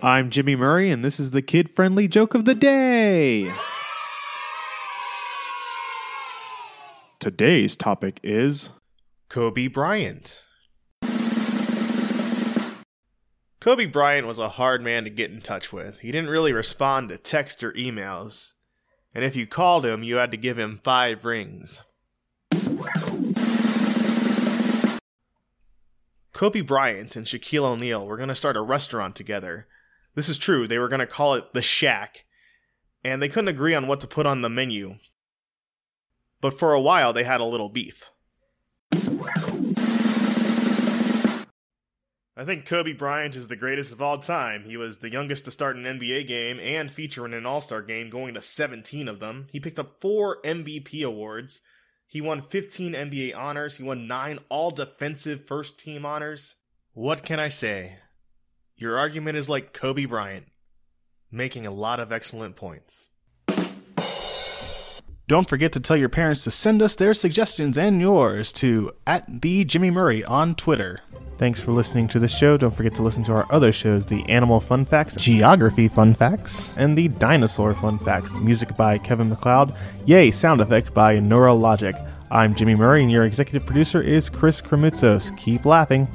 I'm Jimmy Murray, and this is the kid friendly joke of the day. Today's topic is Kobe Bryant. Kobe Bryant was a hard man to get in touch with. He didn't really respond to text or emails. And if you called him, you had to give him five rings. Kobe Bryant and Shaquille O'Neal were going to start a restaurant together. This is true, they were going to call it The Shack. And they couldn't agree on what to put on the menu. But for a while, they had a little beef. I think Kobe Bryant is the greatest of all time. He was the youngest to start an NBA game and feature in an All Star game, going to 17 of them. He picked up four MVP awards. He won 15 NBA honors. He won nine all defensive first team honors. What can I say? Your argument is like Kobe Bryant, making a lot of excellent points. Don't forget to tell your parents to send us their suggestions and yours to at the Jimmy Murray on Twitter. Thanks for listening to this show. Don't forget to listen to our other shows the Animal Fun Facts, Geography Fun Facts, and the Dinosaur Fun Facts. Music by Kevin MacLeod. Yay, sound effect by Neurologic. I'm Jimmy Murray, and your executive producer is Chris Kremitzos. Keep laughing.